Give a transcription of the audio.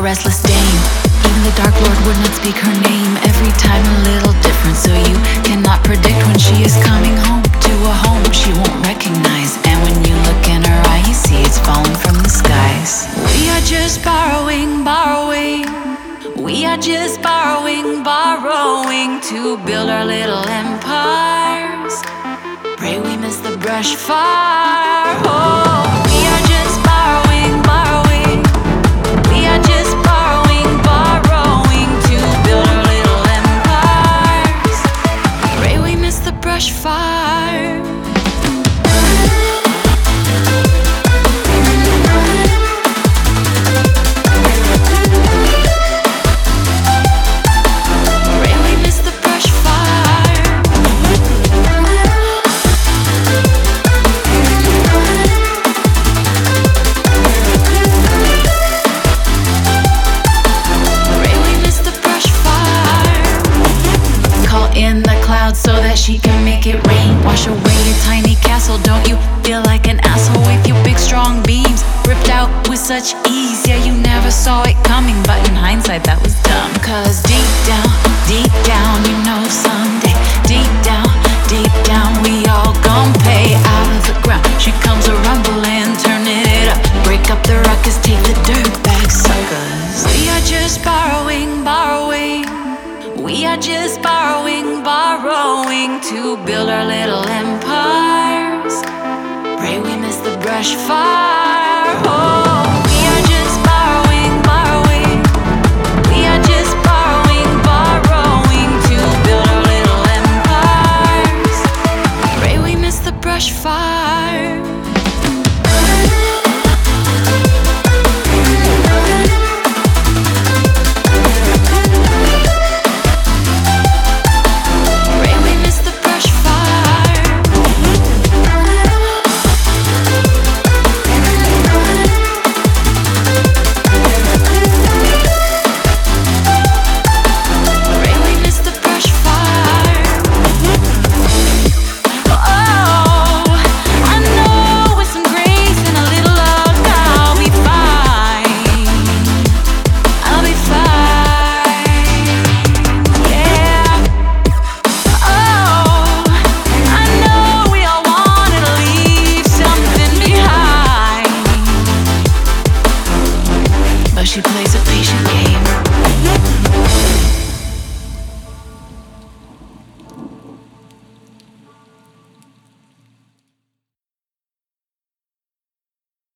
restless dame. Even the Dark Lord would not speak her name. Every time a little different, so you cannot predict when she is coming home to a home she won't recognize. And when you look in her eye, you see it's falling from the skies. We are just borrowing, borrowing. We are just borrowing, borrowing to build our little empires. Pray we miss the brush fire. Oh, in the clouds so that she can make it rain. Wash away your tiny castle. Don't you feel like an asshole with your big strong beams ripped out with such ease? Yeah, you never saw it just borrowing, borrowing to build our little empires. Pray we miss the brush fire. Oh. Participation game.